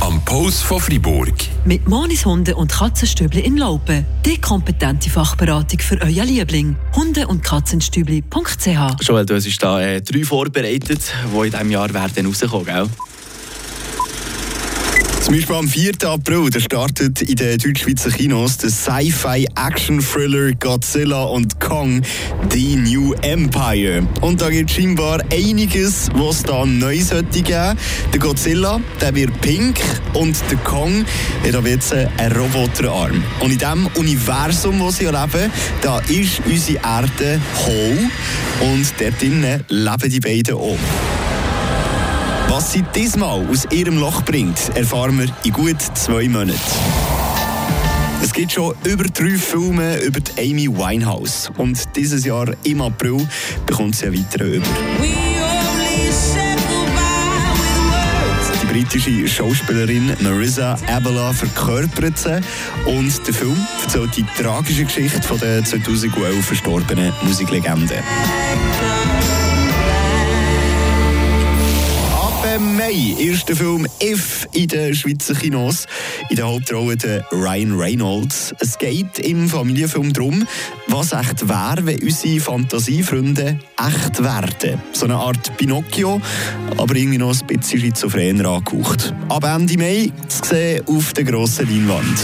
Am Post von Fribourg. Mit Monis Hunde und Katzenstübli in Laupen. Die kompetente Fachberatung für euer Liebling. Hunde- und Katzenstübli.ch Joel, du hast da äh, drei vorbereitet, die in diesem Jahr werden rauskommen, gell? Zum Beispiel am 4. April da startet in den deutsch-schweizer Kinos der Sci-Fi-Action-Thriller Godzilla und Kong The New Empire. Und da gibt es scheinbar einiges, was da neu sollte geben. Der Godzilla, der wird pink und der Kong, der jetzt einen Roboterarm. Und in dem Universum, wo sie leben, da ist unsere Erde hohl und dort drinnen leben die beiden auch. Was sie diesmal aus ihrem Loch bringt, erfahren wir in gut zwei Monaten. Es gibt schon über drei Filme über die Amy Winehouse. Und dieses Jahr im April bekommt sie einen weiteren über. Die britische Schauspielerin Marissa Abela verkörpert sie und der Film erzählt die tragische Geschichte von der 2011 verstorbenen Musiklegende. Mai ist der Film If in den Schweizer Kinos. In der Hauptrolle der Ryan Reynolds. Es geht im Familienfilm darum, was echt wäre, wenn unsere Fantasiefreunde echt werden. So eine Art Pinocchio, aber irgendwie noch ein bisschen schizophren angehaucht. Ab Ende Mai zu sehen auf der grossen Leinwand.